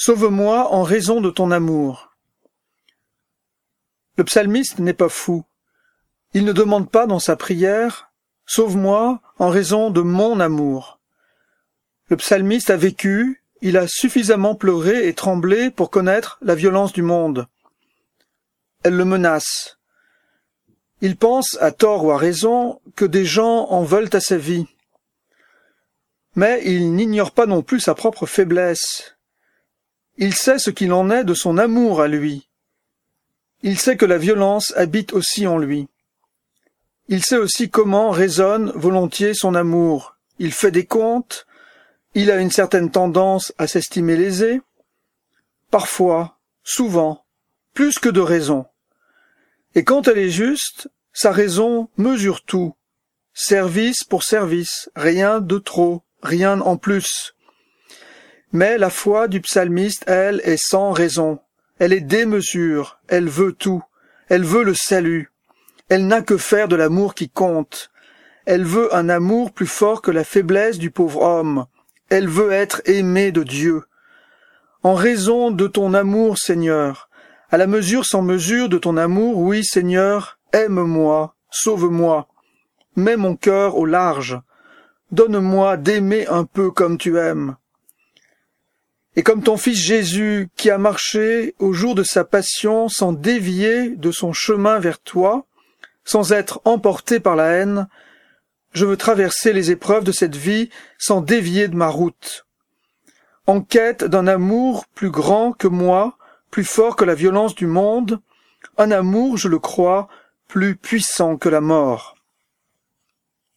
Sauve-moi en raison de ton amour. Le psalmiste n'est pas fou. Il ne demande pas dans sa prière Sauve-moi en raison de mon amour. Le psalmiste a vécu, il a suffisamment pleuré et tremblé pour connaître la violence du monde. Elle le menace. Il pense, à tort ou à raison, que des gens en veulent à sa vie. Mais il n'ignore pas non plus sa propre faiblesse. Il sait ce qu'il en est de son amour à lui. Il sait que la violence habite aussi en lui. Il sait aussi comment résonne volontiers son amour. Il fait des comptes, il a une certaine tendance à s'estimer lésé, parfois, souvent, plus que de raison. Et quand elle est juste, sa raison mesure tout, service pour service, rien de trop, rien en plus. Mais la foi du psalmiste, elle, est sans raison. Elle est démesure, elle veut tout, elle veut le salut. Elle n'a que faire de l'amour qui compte. Elle veut un amour plus fort que la faiblesse du pauvre homme. Elle veut être aimée de Dieu. En raison de ton amour, Seigneur, à la mesure sans mesure de ton amour, oui, Seigneur, aime-moi, sauve-moi. Mets mon cœur au large. Donne-moi d'aimer un peu comme tu aimes et comme ton Fils Jésus qui a marché au jour de sa passion sans dévier de son chemin vers toi, sans être emporté par la haine, je veux traverser les épreuves de cette vie sans dévier de ma route. En quête d'un amour plus grand que moi, plus fort que la violence du monde, un amour, je le crois, plus puissant que la mort.